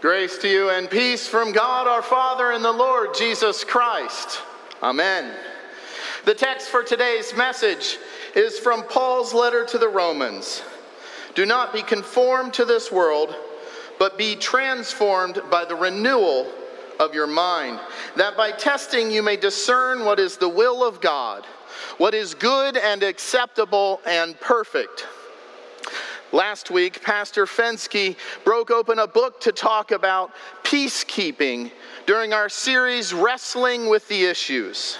Grace to you and peace from God our Father and the Lord Jesus Christ. Amen. The text for today's message is from Paul's letter to the Romans. Do not be conformed to this world, but be transformed by the renewal of your mind, that by testing you may discern what is the will of God, what is good and acceptable and perfect. Last week, Pastor Fensky broke open a book to talk about peacekeeping during our series, Wrestling with the Issues.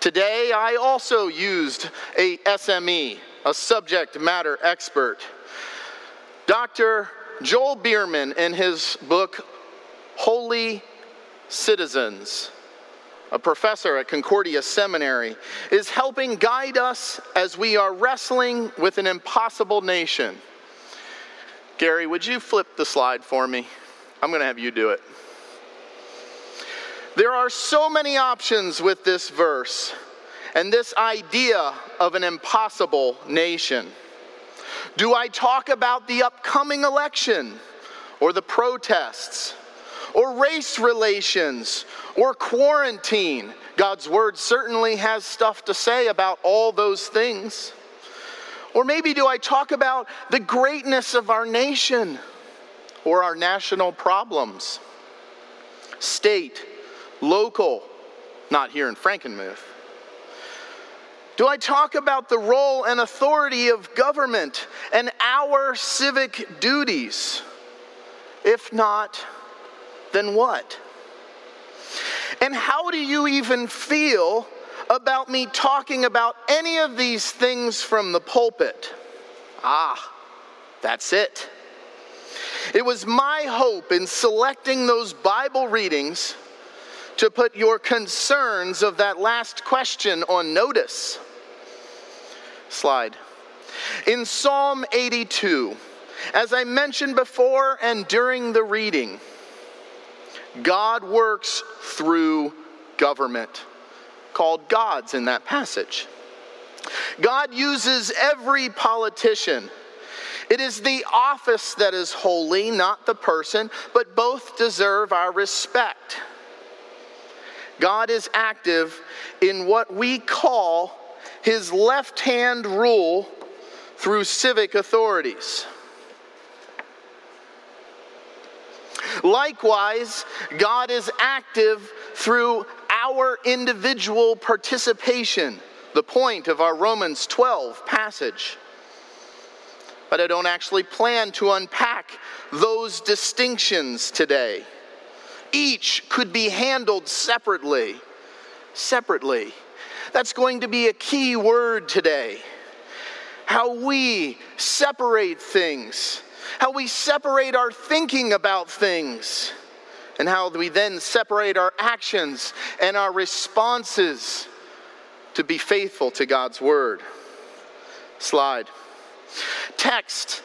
Today, I also used a SME, a subject matter expert. Dr. Joel Biermann, in his book, Wholly Citizens, a professor at Concordia Seminary, is helping guide us as we are wrestling with an impossible nation. Gary, would you flip the slide for me? I'm going to have you do it. There are so many options with this verse and this idea of an impossible nation. Do I talk about the upcoming election or the protests or race relations or quarantine? God's word certainly has stuff to say about all those things. Or maybe do I talk about the greatness of our nation or our national problems? State, local, not here in Frankenmuth. Do I talk about the role and authority of government and our civic duties? If not, then what? And how do you even feel about me talking about any of these things from the pulpit. Ah, that's it. It was my hope in selecting those Bible readings to put your concerns of that last question on notice. Slide. In Psalm 82, as I mentioned before and during the reading, God works through government called gods in that passage. God uses every politician. It is the office that is holy, not the person, but both deserve our respect. God is active in what we call his left hand rule through civic authorities. Likewise, God is active through our individual participation, the point of our Romans 12 passage. But I don't actually plan to unpack those distinctions today. Each could be handled separately. Separately. That's going to be a key word today. How we separate things, how we separate our thinking about things and how we then separate our actions and our responses to be faithful to God's word. Slide. Text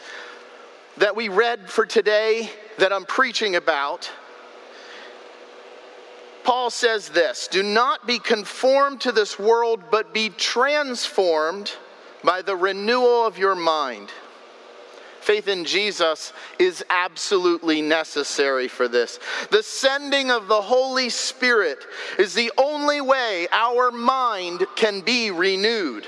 that we read for today that I'm preaching about. Paul says this Do not be conformed to this world, but be transformed by the renewal of your mind Faith in Jesus is absolutely necessary for this. The sending of the Holy Spirit is the only way our mind can be renewed.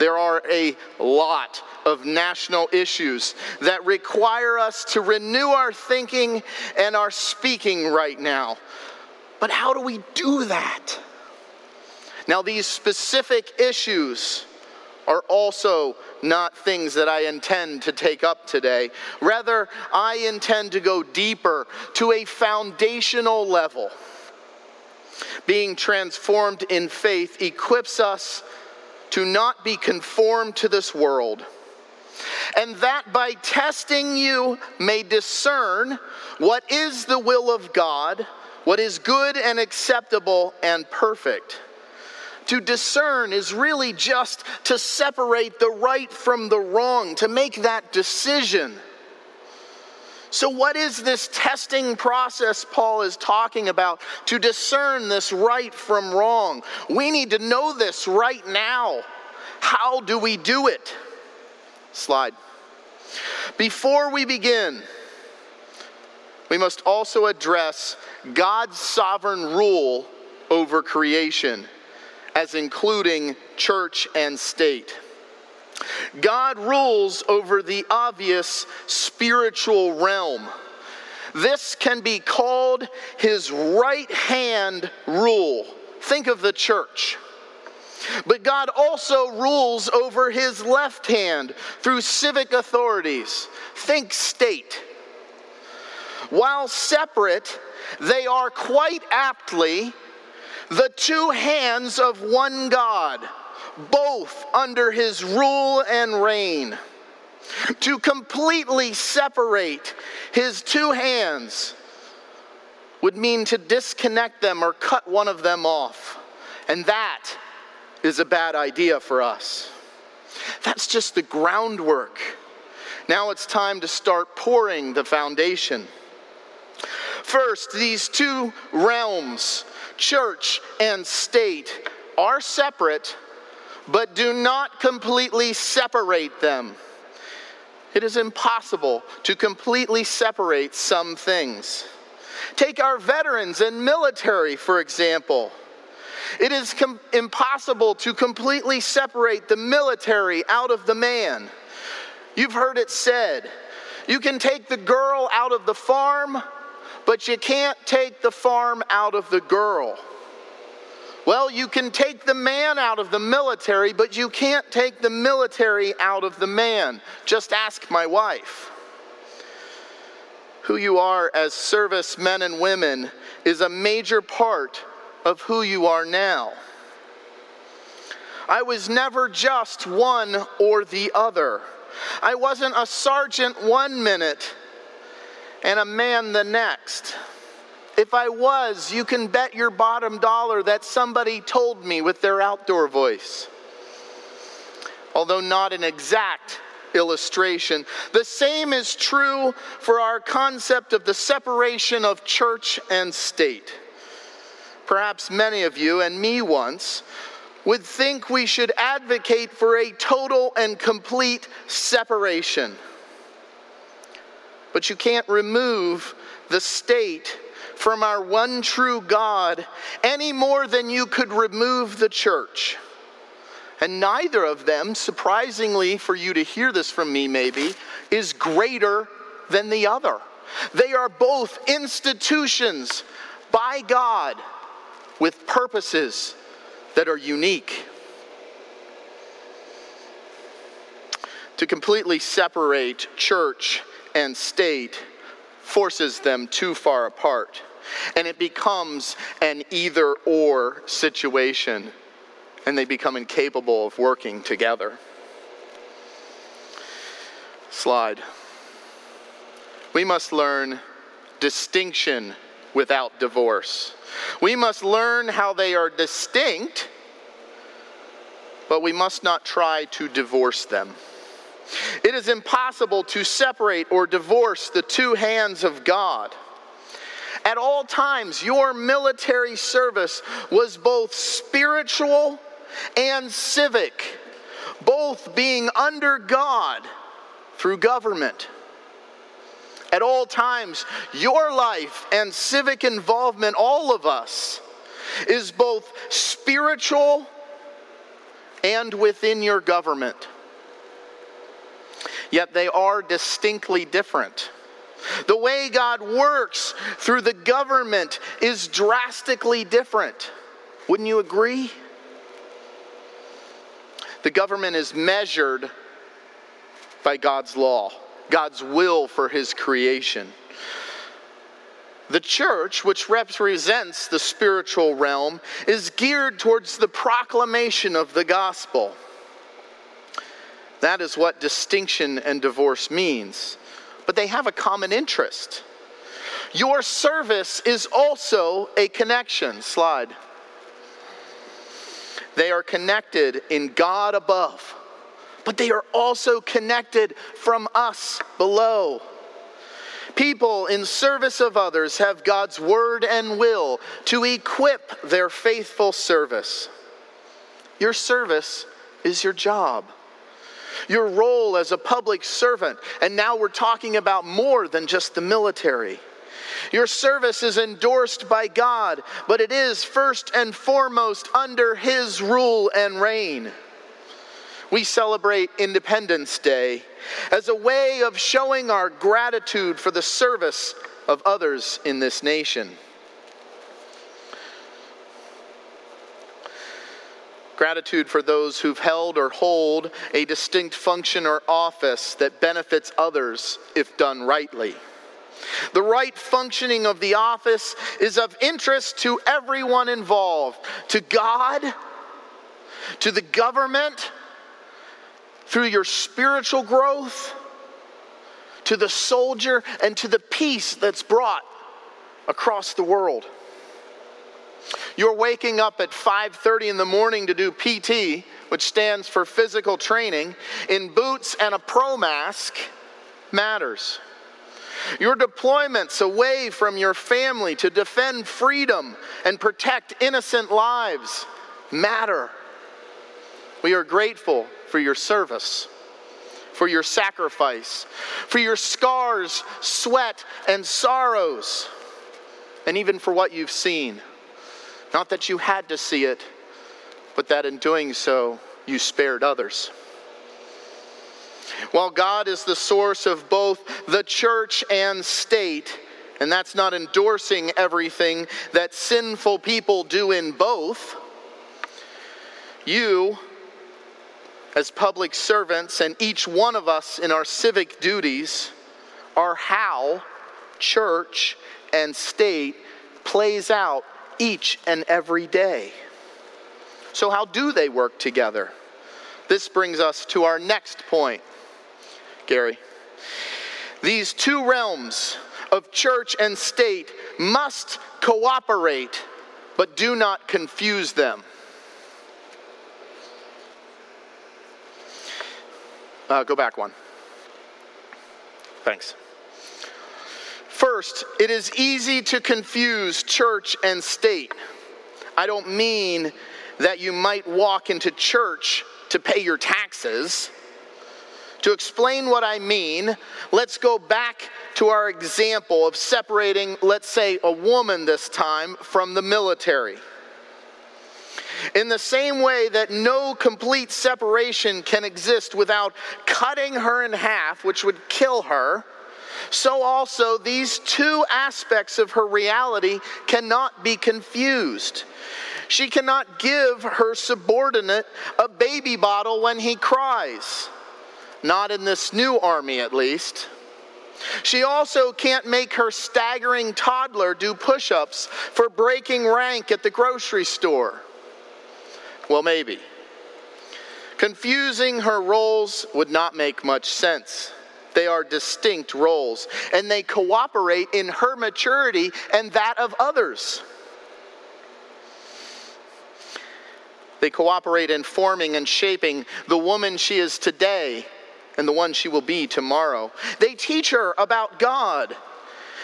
There are a lot of national issues that require us to renew our thinking and our speaking right now. But how do we do that? Now, these specific issues are also not things that I intend to take up today. Rather, I intend to go deeper to a foundational level. Being transformed in faith equips us to not be conformed to this world. And that by testing you may discern what is the will of God, what is good and acceptable and perfect. To discern is really just to separate the right from the wrong, to make that decision. So, what is this testing process Paul is talking about to discern this right from wrong? We need to know this right now. How do we do it? Slide. Before we begin, we must also address God's sovereign rule over creation, as including church and state. God rules over the obvious spiritual realm. This can be called his right hand rule. Think of the church. But God also rules over his left hand through civic authorities. Think state. While separate, they are quite aptly the two hands of one God, both under his rule and reign. To completely separate his two hands would mean to disconnect them or cut one of them off. And that is a bad idea for us. That's just the groundwork. Now it's time to start pouring the foundation. First, these two realms, church and state, are separate, but do not completely separate them. It is impossible to completely separate some things. Take our veterans and military, for example. It is com- impossible to completely separate the military out of the man. You've heard it said you can take the girl out of the farm, but you can't take the farm out of the girl. Well, you can take the man out of the military, but you can't take the military out of the man. Just ask my wife. Who you are as service men and women is a major part of who you are now. I was never just one or the other. I wasn't a sergeant one minute and a man the next. If I was, you can bet your bottom dollar that somebody told me with their outdoor voice. Although not an exact illustration. The same is true for our concept of the separation of church and state. Perhaps many of you, and me once, would think we should advocate for a total and complete separation. But you can't remove the state from our one true God any more than you could remove the church. And neither of them, surprisingly for you to hear this from me maybe, is greater than the other. They are both institutions by God with purposes that are unique. To completely separate church and state forces them too far apart, and it becomes an either or situation, and they become incapable of working together. Slide. We must learn distinction without divorce. We must learn how they are distinct, but we must not try to divorce them. It is impossible to separate or divorce the two hands of God. At all times, your military service was both spiritual and civic, both being under God through government at all times. Your life and civic involvement, all of us, is both spiritual and within your government. Yet they are distinctly different. The way God works through the government is drastically different. Wouldn't you agree? The government is measured by God's law. God's will for his creation. The church, which represents the spiritual realm, is geared towards the proclamation of the gospel. That is what distinction and divorce means. But they have a common interest. Your service is also a connection. Slide. They are connected in God above but they are also connected from us below. People in service of others have God's word and will to equip their faithful service. Your service is your job. Your role as a public servant, and now we're talking about more than just the military. Your service is endorsed by God, but it is first and foremost under His rule and reign. We celebrate Independence Day as a way of showing our gratitude for the service of others in this nation. Gratitude for those who've held or hold a distinct function or office that benefits others if done rightly. The right functioning of the office is of interest to everyone involved, to God, to the government, through your spiritual growth, to the soldier, and to the peace that's brought across the world. You're waking up at 5:30 in the morning to do PT, which stands for physical training, in boots and a pro mask matters. Your deployments away from your family to defend freedom and protect innocent lives matter. We are grateful for your service, for your sacrifice, for your scars, sweat, and sorrows, and even for what you've seen. Not that you had to see it, but that in doing so, you spared others. While God is the source of both the church and state, and that's not endorsing everything that sinful people do in both, you, as public servants, and each one of us in our civic duties, are how church and state plays out each and every day. So, how do they work together? This brings us to our next point, Gary. These two realms of church and state must cooperate, but do not confuse them. Uh, go back one. Thanks. First, it is easy to confuse church and state. I don't mean that you might walk into church to pay your taxes. To explain what I mean, let's go back to our example of separating, let's say, a woman this time from the military. In the same way that no complete separation can exist without cutting her in half, which would kill her so also these two aspects of her reality cannot be confused. She cannot give her subordinate a baby bottle when he cries, not in this new army at least. She also can't make her staggering toddler do push ups for breaking rank at the grocery store. Well, maybe. Confusing her roles would not make much sense. They are distinct roles, and they cooperate in her maturity and that of others. They cooperate in forming and shaping the woman she is today and the one she will be tomorrow. They teach her about God.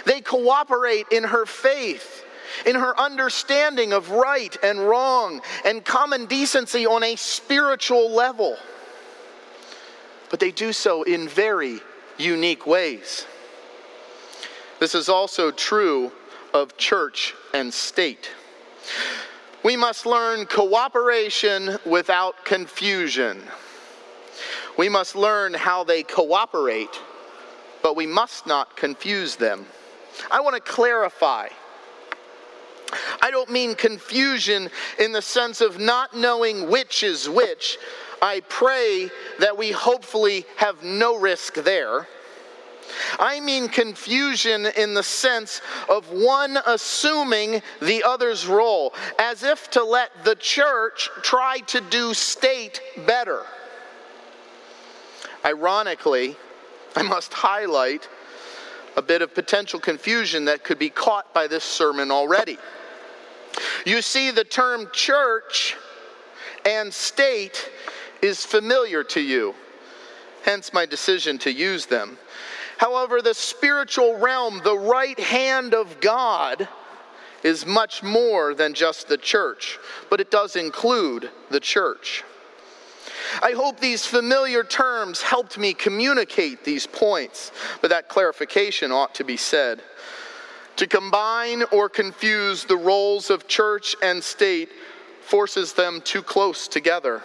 They cooperate in her faith, in her understanding of right and wrong, and common decency on a spiritual level. But they do so in very unique ways. This is also true of church and state. We must learn cooperation without confusion. We must learn how they cooperate, but we must not confuse them. I want to clarify. I don't mean confusion in the sense of not knowing which is which, I pray that we hopefully have no risk there. I mean confusion in the sense of one assuming the other's role, as if to let the church try to do state better. Ironically, I must highlight a bit of potential confusion that could be caught by this sermon already. You see, the term church and state is familiar to you, hence my decision to use them. However, the spiritual realm, the right hand of God, is much more than just the church, but it does include the church. I hope these familiar terms helped me communicate these points, but that clarification ought to be said. To combine or confuse the roles of church and state forces them too close together.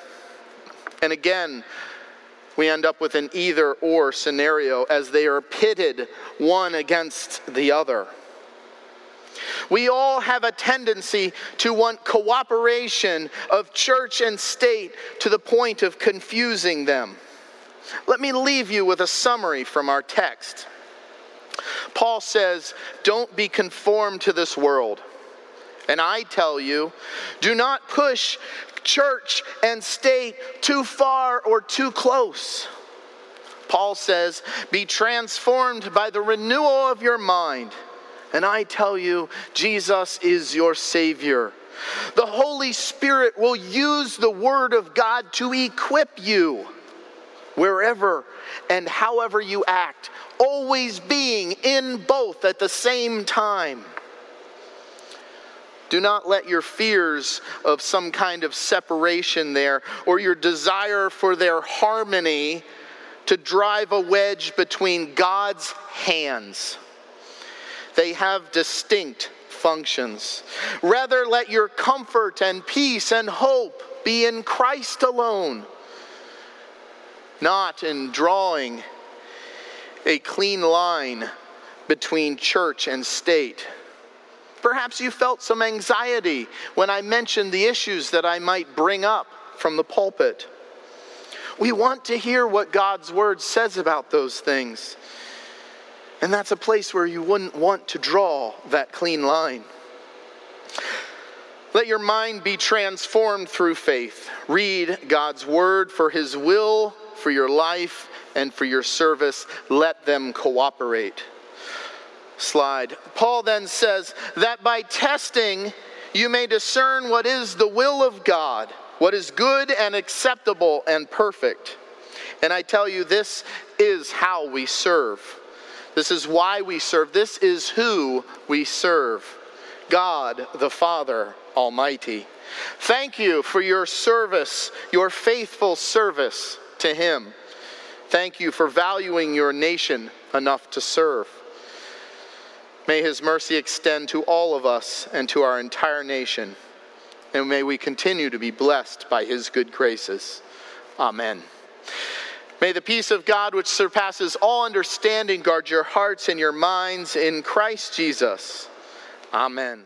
And again, we end up with an either or scenario as they are pitted one against the other. We all have a tendency to want cooperation of church and state to the point of confusing them. Let me leave you with a summary from our text. Paul says, Don't be conformed to this world. And I tell you, do not push church and state too far or too close. Paul says, Be transformed by the renewal of your mind. And I tell you, Jesus is your Savior. The Holy Spirit will use the Word of God to equip you wherever and however you act, always being in both at the same time. Do not let your fears of some kind of separation there or your desire for their harmony to drive a wedge between God's hands. They have distinct functions. Rather, let your comfort and peace and hope be in Christ alone, not in drawing a clean line between church and state. Perhaps you felt some anxiety when I mentioned the issues that I might bring up from the pulpit. We want to hear what God's word says about those things. And that's a place where you wouldn't want to draw that clean line. Let your mind be transformed through faith. Read God's word for his will, for your life, and for your service. Let them cooperate. Slide. Paul then says that by testing, you may discern what is the will of God, what is good and acceptable and perfect. And I tell you, this is how we serve. This is why we serve. This is who we serve God the Father Almighty. Thank you for your service, your faithful service to Him. Thank you for valuing your nation enough to serve. May His mercy extend to all of us and to our entire nation. And may we continue to be blessed by His good graces. Amen. May the peace of God, which surpasses all understanding, guard your hearts and your minds in Christ Jesus. Amen.